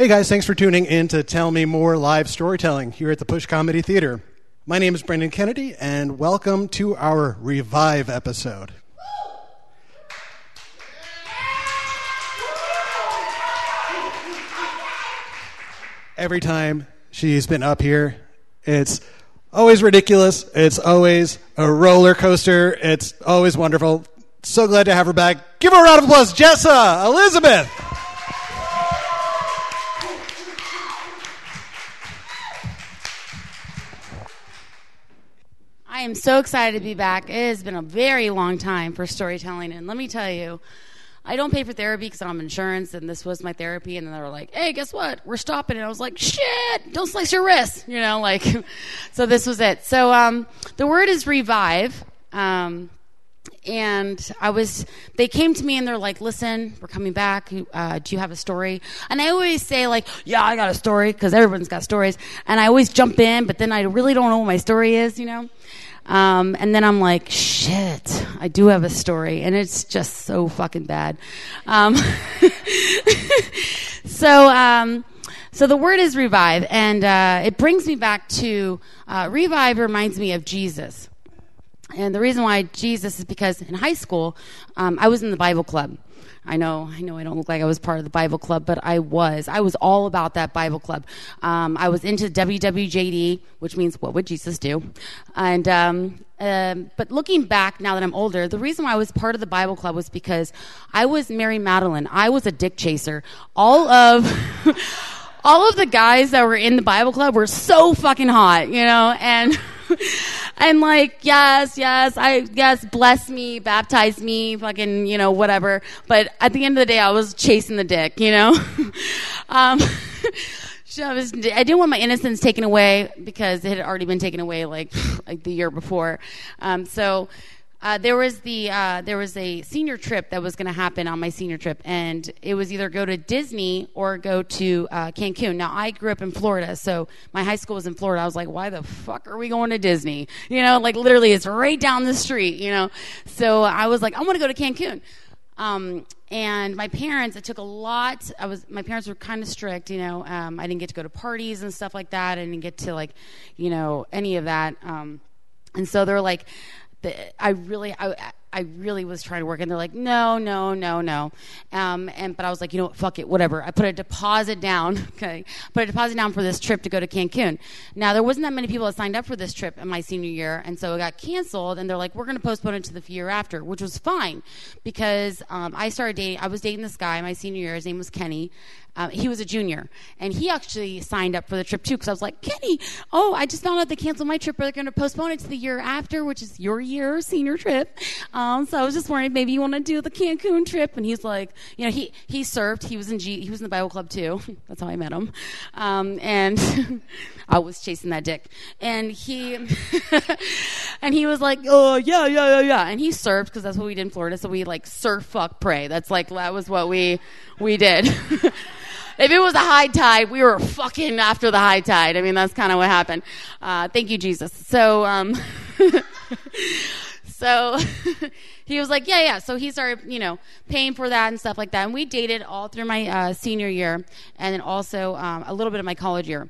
Hey guys, thanks for tuning in to Tell Me More live storytelling here at the Push Comedy Theater. My name is Brendan Kennedy, and welcome to our Revive episode. Every time she's been up here, it's always ridiculous. It's always a roller coaster. It's always wonderful. So glad to have her back. Give her a round of applause, Jessa Elizabeth. I am so excited to be back. It has been a very long time for storytelling, and let me tell you, I don't pay for therapy because I'm insurance, and this was my therapy. And then they were like, "Hey, guess what? We're stopping." And I was like, "Shit! Don't slice your wrist," you know, like. so this was it. So um, the word is revive. Um, and I was, they came to me and they're like, listen, we're coming back. Uh, do you have a story? And I always say, like, yeah, I got a story because everyone's got stories. And I always jump in, but then I really don't know what my story is, you know? Um, and then I'm like, shit, I do have a story, and it's just so fucking bad. Um, so, um, so the word is revive, and uh, it brings me back to uh, revive reminds me of Jesus. And the reason why Jesus is because in high school, um, I was in the Bible club. I know, I know, I don't look like I was part of the Bible club, but I was. I was all about that Bible club. Um, I was into WWJD, which means what would Jesus do? And um, um, but looking back now that I'm older, the reason why I was part of the Bible club was because I was Mary Madeline. I was a dick chaser. All of all of the guys that were in the Bible club were so fucking hot, you know, and and like, yes, yes, I yes, bless me, baptize me, fucking, you know, whatever. But at the end of the day, I was chasing the dick, you know. um, I was, I didn't want my innocence taken away because it had already been taken away like like the year before. Um, so uh, there was the uh, there was a senior trip that was going to happen on my senior trip, and it was either go to Disney or go to uh, Cancun. Now I grew up in Florida, so my high school was in Florida. I was like, why the fuck are we going to Disney? You know, like literally, it's right down the street. You know, so I was like, I want to go to Cancun. Um, and my parents, it took a lot. I was my parents were kind of strict, you know. Um, I didn't get to go to parties and stuff like that. I didn't get to like, you know, any of that. Um, and so they're like, the, I really, I, I really was trying to work, and they're like, no, no, no, no. Um, and but I was like, you know what, fuck it, whatever. I put a deposit down. Okay, put a deposit down for this trip to go to Cancun. Now there wasn't that many people that signed up for this trip in my senior year, and so it got canceled. And they're like, we're going to postpone it to the year after, which was fine because um, I started dating. I was dating this guy my senior year. His name was Kenny, uh, he was a junior, and he actually signed up for the trip too. Because I was like, Kenny, oh, I just found out they canceled my trip, but they're going to postpone it to the year after, which is your year senior trip. Um, so I was just wondering, maybe you want to do the Cancun trip. And he's like, you know, he he served. He was in G. He was in the Bible club too. That's how I met him. Um, and I was chasing that dick, and he and he was like, oh yeah, yeah, yeah, yeah. And he served because that's what we did in Florida. So we like surf, fuck, pray. That's like that was what we we did. If it was a high tide, we were fucking after the high tide. I mean, that's kind of what happened. Uh, thank you, Jesus. So, um, so he was like, yeah, yeah. So he started, you know, paying for that and stuff like that. And we dated all through my uh, senior year, and then also um, a little bit of my college year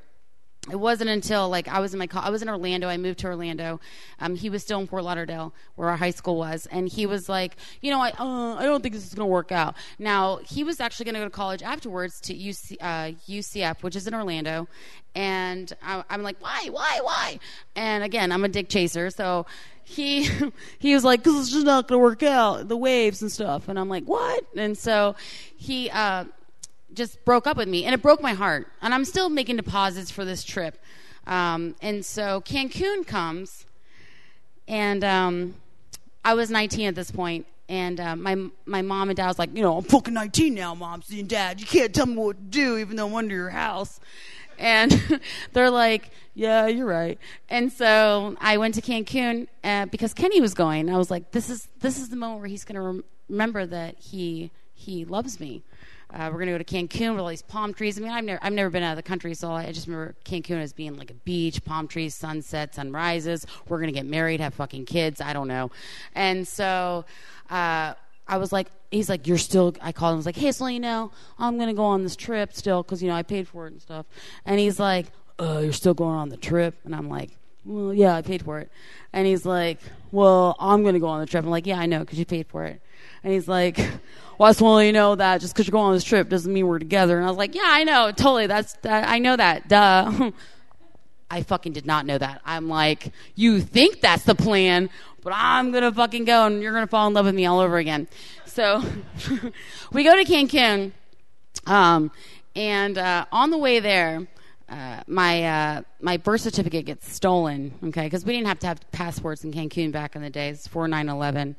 it wasn't until like I was in my I was in Orlando. I moved to Orlando. Um, he was still in Fort Lauderdale, where our high school was, and he was like, you know, I uh, I don't think this is to work out. Now he was actually to go to college afterwards to UC, uh, UCF, which is in Orlando, and I, I'm like, why, why, why? And again, I'm a dick chaser, so he he was like, this is just not to work out. The waves and stuff, and I'm like, what? And so he. Uh, just broke up with me, and it broke my heart. And I'm still making deposits for this trip. Um, and so Cancun comes, and um, I was 19 at this point, and uh, my my mom and dad was like, you know, I'm fucking 19 now, mom and dad. You can't tell me what to do, even though I'm under your house. And they're like, yeah, you're right. And so I went to Cancun uh, because Kenny was going. I was like, this is this is the moment where he's going to rem- remember that he he loves me. Uh, we're gonna go to Cancun with all these palm trees. I mean, I've never I've never been out of the country, so I just remember Cancun as being like a beach, palm trees, sunset, sunrises. We're gonna get married, have fucking kids. I don't know. And so uh, I was like, he's like, you're still. I called him. I was like, hey, so you know, I'm gonna go on this trip still because you know I paid for it and stuff. And he's like, uh, you're still going on the trip? And I'm like, well, yeah, I paid for it. And he's like, well, I'm gonna go on the trip. I'm like, yeah, I know because you paid for it. And he's like, well, I just want to you know that just because you're going on this trip doesn't mean we're together. And I was like, yeah, I know, totally. That's that, I know that. Duh. I fucking did not know that. I'm like, you think that's the plan, but I'm gonna fucking go and you're gonna fall in love with me all over again. So we go to Cancun, um, and uh, on the way there, uh, my uh, my birth certificate gets stolen. Okay, because we didn't have to have passports in Cancun back in the days before 9/11.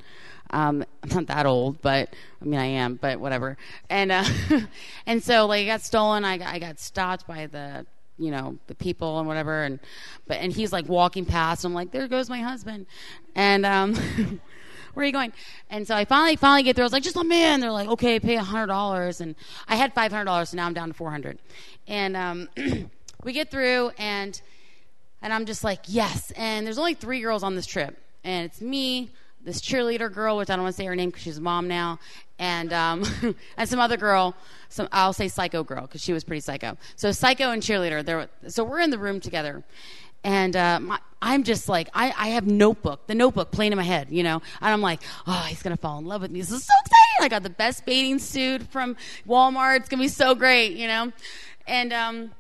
Um, I'm not that old, but I mean I am, but whatever. And uh, and so like it got stolen. I I got stopped by the you know the people and whatever and but and he's like walking past and i'm like there goes my husband and um where are you going and so i finally finally get there i was like just let me in they're like okay pay a hundred dollars and i had five hundred dollars so now i'm down to four hundred and um we get through and and i'm just like yes and there's only three girls on this trip and it's me this cheerleader girl, which I don't want to say her name because she's a mom now, and um, and some other girl. Some I'll say psycho girl because she was pretty psycho. So psycho and cheerleader. There. So we're in the room together, and uh, I'm just like I, I have notebook, the notebook playing in my head, you know, and I'm like, oh, he's gonna fall in love with me. This is so exciting! I got the best bathing suit from Walmart. It's gonna be so great, you know, and um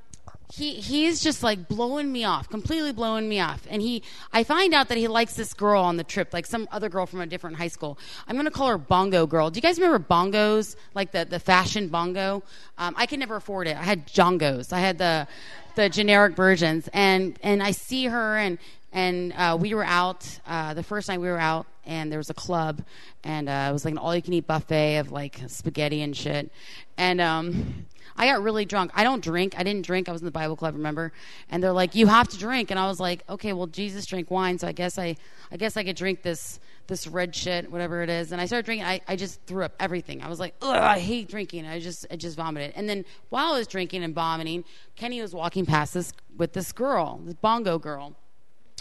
he he's just like blowing me off, completely blowing me off. And he I find out that he likes this girl on the trip, like some other girl from a different high school. I'm gonna call her Bongo Girl. Do you guys remember bongos, like the the fashion bongo? Um, I can never afford it. I had jongos. I had the the generic versions, and and I see her and and uh, we were out uh, the first night we were out and there was a club and uh, it was like an all-you-can-eat buffet of like spaghetti and shit and um, I got really drunk. I don't drink. I didn't drink. I was in the Bible club, remember? And they're like, "You have to drink." And I was like, "Okay, well, Jesus drank wine, so I guess I, I guess I could drink this this red shit, whatever it is." And I started drinking. I, I just threw up everything. I was like, "Ugh, I hate drinking." I just I just vomited. And then while I was drinking and vomiting, Kenny was walking past this with this girl, this bongo girl,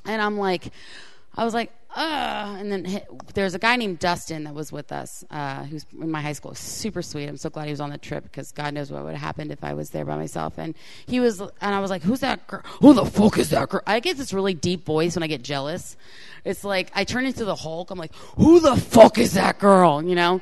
and I'm like, I was like, uh, and then there's a guy named Dustin that was with us, uh, who's in my high school. Super sweet. I'm so glad he was on the trip because God knows what would have happened if I was there by myself. And he was, and I was like, "Who's that girl? Who the fuck is that girl?" I get this really deep voice when I get jealous. It's like I turn into the Hulk. I'm like, "Who the fuck is that girl?" You know.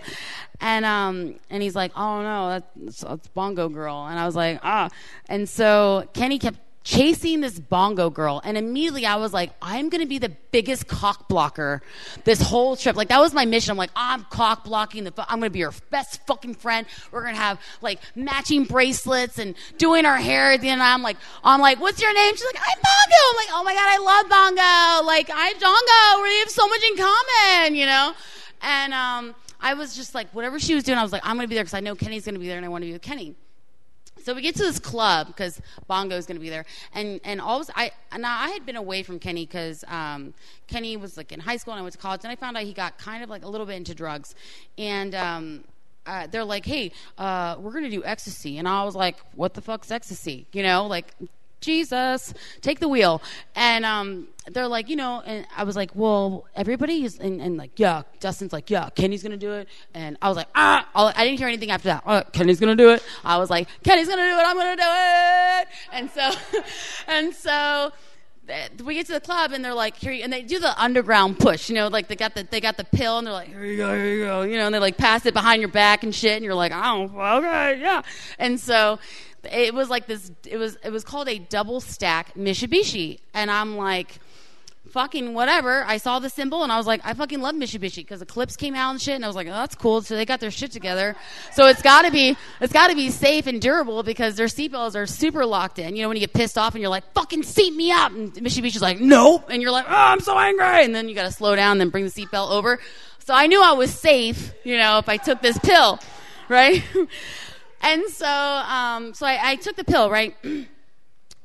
And um and he's like, "Oh no, that's, that's Bongo Girl." And I was like, "Ah." And so Kenny kept chasing this bongo girl. And immediately i was like i'm going to be the biggest cock blocker this whole trip. Like that was my mission. I'm like i'm cock blocking the i'm going to be your best fucking friend. We're going to have like matching bracelets and doing our hair end. I'm like i'm like what's your name? She's like i'm bongo. I'm like oh my god i love bongo. Like i'm jongo we have so much in common you know? And um i was just like whatever she was doing i was like i'm going to be there because i know kenny's going to be there and i want to be with kenny so we get to this club because Bongo is going to be there, and and all I now I had been away from Kenny because um, Kenny was like in high school and I went to college, and I found out he got kind of like a little bit into drugs, and. Um, uh, they're like, "Hey, uh, we're gonna do ecstasy," and I was like, "What the fuck's ecstasy?" You know, like Jesus, take the wheel. And um, they're like, you know, and I was like, well, everybody is, and, and like, yeah, Justin's like, yeah, Kenny's gonna do it. And I was like, ah, I'll, I did not hear anything after that. Oh, Kenny's gonna do it. I was like, Kenny's gonna do it. I'm gonna do it. And so, and so we get to the club and they're like here and they do the underground push you know like they got the they got the pill and they're like here you go here you go you know and they like pass it behind your back and shit and you're like oh okay yeah and so it was like this it was it was called a double stack Mitsubishi and I'm like fucking whatever. I saw the symbol and I was like, I fucking love Mitsubishi because the clips came out and shit, and I was like, oh, that's cool. So they got their shit together. So it's got to be it's got to be safe and durable because their seatbelts are super locked in. You know, when you get pissed off and you're like, fucking seat me up, and Mitsubishi's like, nope, and you're like, oh, I'm so angry, and then you got to slow down, and then bring the seatbelt over. So I knew I was safe, you know, if I took this pill, right? And so, um, so I, I took the pill, right?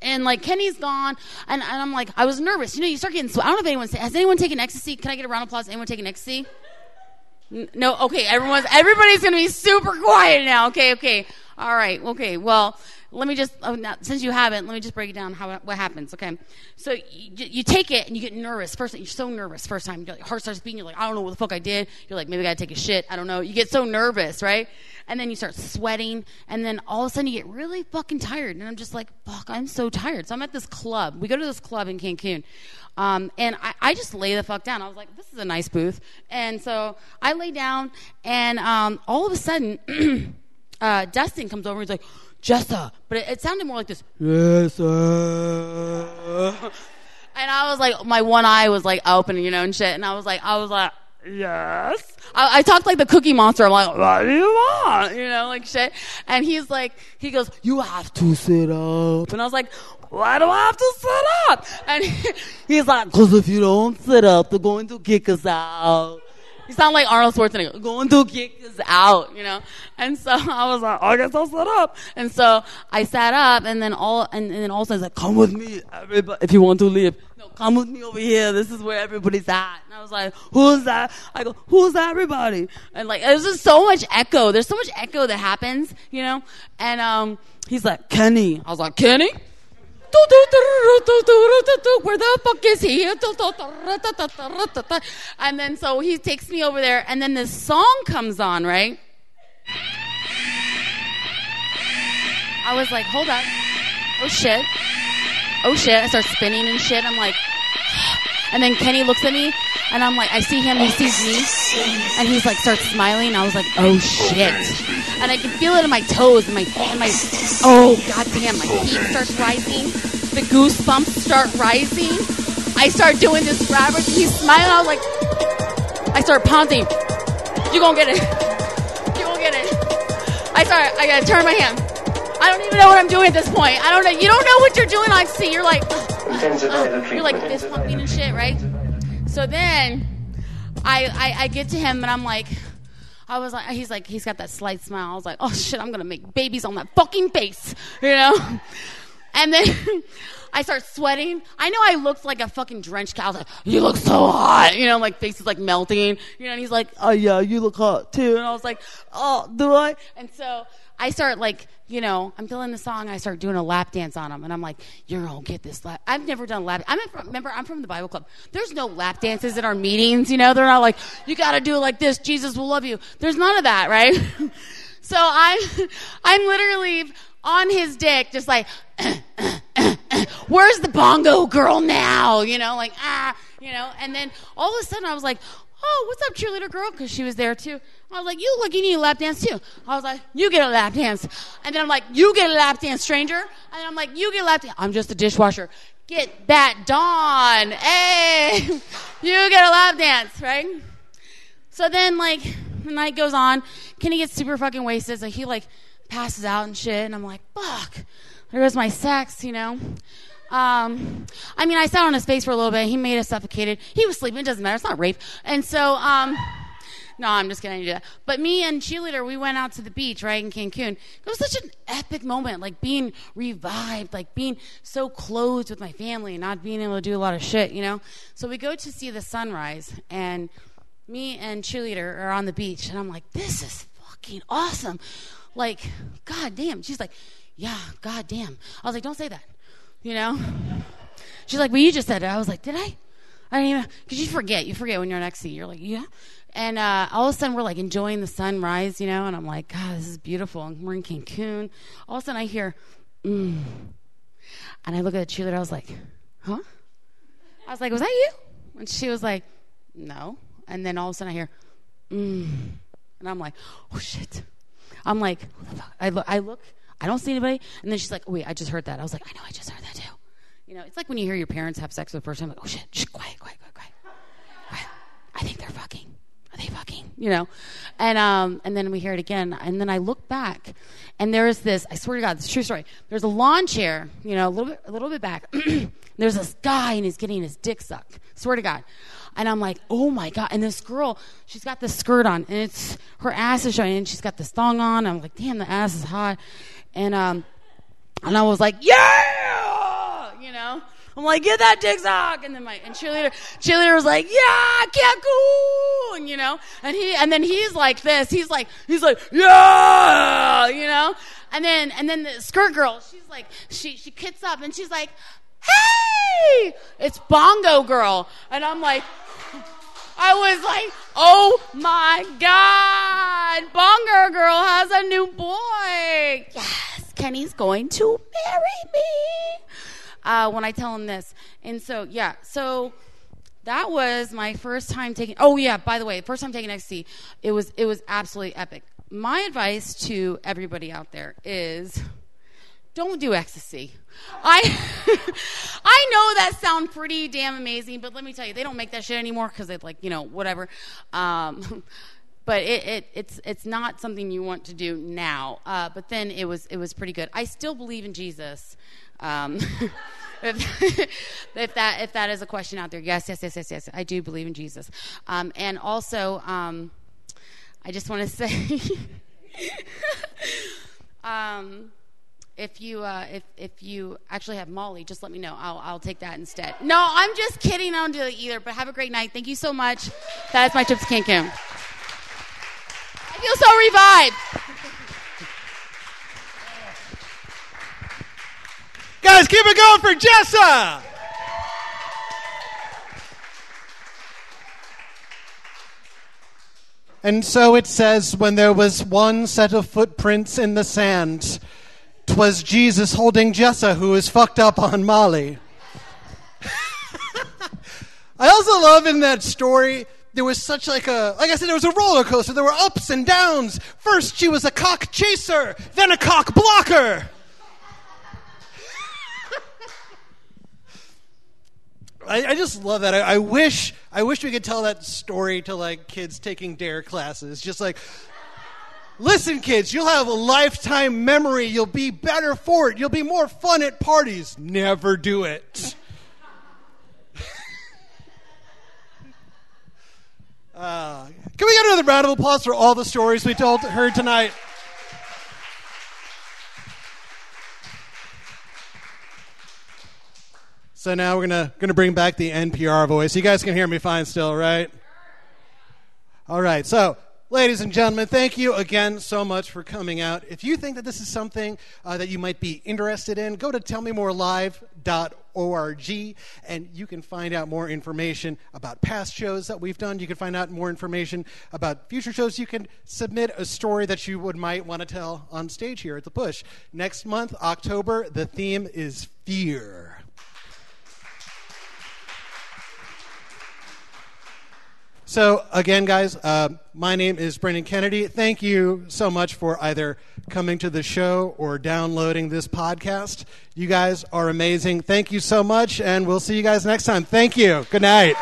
and like Kenny's gone, and, and, I'm like, I was nervous. You know, you start getting. I don't know if anyone has anyone taken ecstasy. Can I get a round of applause? Anyone taken ecstasy? No. Okay, everyone's everybody's gonna be super quiet now. Okay, okay, all right, okay. Well, let me just oh, now, since you haven't, let me just break it down how what happens. Okay, so you, you take it and you get nervous. First, you're so nervous. First time, your heart starts beating. You're like, I don't know what the fuck I did. You're like, maybe I gotta take a shit. I don't know. You get so nervous, right? And then you start sweating, and then all of a sudden you get really fucking tired. And I'm just like, fuck, I'm so tired. So I'm at this club. We go to this club in Cancun. Um, and I, I, just lay the fuck down. I was like, this is a nice booth. And so I lay down, and um, all of a sudden, uh, Dustin comes over. He's like, Jessa. But it, it sounded more like this, Jessa. Uh. And I was like, my one eye was like open, you know, and shit. And I was like, I was like, yes. I, I talked like the Cookie Monster. I'm like, what do you want? You know, like shit. And he's like, he goes, you have to sit up. And I was like, why do I have to sit up? And he, he's like, because if you don't sit up, they're going to kick us out. You sound like Arnold Schwarzenegger. Going to kick us out, you know. And so I was like, I guess I'll sit up. And so I sat up, and then all and, and then all of a sudden, he's like, come with me, everybody, if you want to leave. No, come with me over here. This is where everybody's at. And I was like, who's that? I go, who's everybody? And like, there's just so much echo. There's so much echo that happens, you know. And um, he's like, Kenny. I was like, Kenny. Where the fuck is he? And then so he takes me over there, and then this song comes on, right? I was like, hold up. Oh shit. Oh shit. I start spinning and shit. I'm like, and then Kenny looks at me, and I'm like, I see him, he sees me, and he's like, starts smiling. I was like, oh shit. And I can feel it in my toes, and my, and my, oh goddamn, my feet starts rising. The goosebumps start rising. I start doing this grabber. He's smiling. I was like, I start pounding. You gonna get it. You gonna get it. I start, I gotta turn my hand. I don't even know what I'm doing at this point. I don't know. You don't know what you're doing I see. You're like, you're like fist pumping and shit, right? So then I, I, I get to him and I'm like, I was like, he's like, he's got that slight smile. I was like, oh shit, I'm gonna make babies on that fucking face, you know? And then I start sweating. I know I looked like a fucking drenched cow. I was like, you look so hot, you know, like face is like melting, you know, and he's like, oh yeah, you look hot too. And I was like, oh, do I? And so I start like, you know, I'm feeling the song. I start doing a lap dance on him, and I'm like, "You're gonna get this lap." I've never done lap. I'm from, remember I'm from the Bible Club. There's no lap dances in our meetings. You know, they're not like, "You got to do it like this." Jesus will love you. There's none of that, right? so I'm, I'm literally on his dick, just like, "Where's the bongo girl now?" You know, like ah, you know. And then all of a sudden, I was like, "Oh, what's up, cheerleader girl?" Because she was there too. I was like, you look, you need a lap dance too. I was like, you get a lap dance. And then I'm like, you get a lap dance, stranger. And I'm like, you get a lap dance. I'm just a dishwasher. Get that Dawn. Hey, you get a lap dance, right? So then, like, the night goes on. Kenny gets super fucking wasted. So he, like, passes out and shit. And I'm like, fuck. There goes my sex, you know? Um, I mean, I sat on his face for a little bit. He made us suffocated. He was sleeping. It doesn't matter. It's not rape. And so, um, no, I'm just kidding. do that. But me and cheerleader, we went out to the beach, right, in Cancun. It was such an epic moment, like being revived, like being so close with my family and not being able to do a lot of shit, you know? So we go to see the sunrise, and me and cheerleader are on the beach, and I'm like, this is fucking awesome. Like, god damn. She's like, yeah, god damn. I was like, don't say that, you know? She's like, well, you just said it. I was like, did I? I didn't even, because you forget. You forget when you're next to you. You're like, yeah. And uh, all of a sudden, we're like enjoying the sunrise, you know, and I'm like, God, this is beautiful. We're in Cancun. All of a sudden, I hear, mm. And I look at the cheerleader, I was like, huh? I was like, was that you? And she was like, no. And then all of a sudden, I hear, mm. And I'm like, oh shit. I'm like, who the fuck? I look, I look, I don't see anybody. And then she's like, wait, I just heard that. I was like, I know, I just heard that too. You know, it's like when you hear your parents have sex for the first time, like, oh shit, shh, quiet, quiet, quiet, quiet. quiet. I think they're fucking are they fucking? You know? And um, and then we hear it again. And then I look back and there is this, I swear to God, a true story. There's a lawn chair, you know, a little bit a little bit back. There's this guy and he's getting his dick sucked. Swear to God. And I'm like, oh my God. And this girl, she's got this skirt on and it's her ass is showing and she's got this thong on. I'm like, damn, the ass is hot. And um and I was like, yeah, you know. I'm like, get that dick sock. And then my and cheerleader cheerleader was like, yeah, Cancun, you know. And he and then he's like this. He's like he's like, yeah, you know. And then and then the skirt girl, she's like she she kicks up and she's like, "Hey, it's Bongo Girl," and I'm like. I was like, oh my God, Bongo Girl has a new boy. Yes, Kenny's going to marry me. Uh, when I tell him this. And so, yeah, so that was my first time taking, oh yeah, by the way, first time taking ecstasy. It was, it was absolutely epic. My advice to everybody out there is don't do ecstasy. I I know that sounds pretty damn amazing, but let me tell you, they don't make that shit anymore because it's like you know whatever. Um, but it, it, it's it's not something you want to do now. Uh, but then it was it was pretty good. I still believe in Jesus. Um, if, if, that if that is a question out there, yes, yes, yes, yes, yes, I do believe in Jesus. Um, and also, um, I just want to say. If you uh, if if you actually have Molly, just let me know. I'll I'll take that instead. No, I'm just kidding. I don't do it either. But have a great night. Thank you so much. That is my trip to Cancun. I feel so revived. Guys, keep it going for Jessa. And so it says, when there was one set of footprints in the sand, 'twas Jesus holding Jessa who was fucked up on Molly. I also love in that story there was such like a like I said there was a roller coaster. There were ups and downs. First she was a cock chaser, then a cock blocker. I, I, just love that. I, I, wish I wish we could tell that story to like kids taking DARE classes. Just like Listen, kids, you'll have a lifetime memory. You'll be better for it. You'll be more fun at parties. Never do it. uh, can we get another round of applause for all the stories we told heard tonight? So now we're gonna gonna bring back the NPR voice. You guys can hear me fine still, right? All right. So Ladies and gentlemen, thank you again so much for coming out. If you think that this is something uh, that you might be interested in, go to tellmemorelive.org and you can find out more information about past shows that we've done. You can find out more information about future shows. You can submit a story that you would might want to tell on stage here at the Push. Next month, October, the theme is fear. So, again, guys, uh, my name is Brendan Kennedy. Thank you so much for either coming to the show or downloading this podcast. You guys are amazing. Thank you so much, and we'll see you guys next time. Thank you. Good night.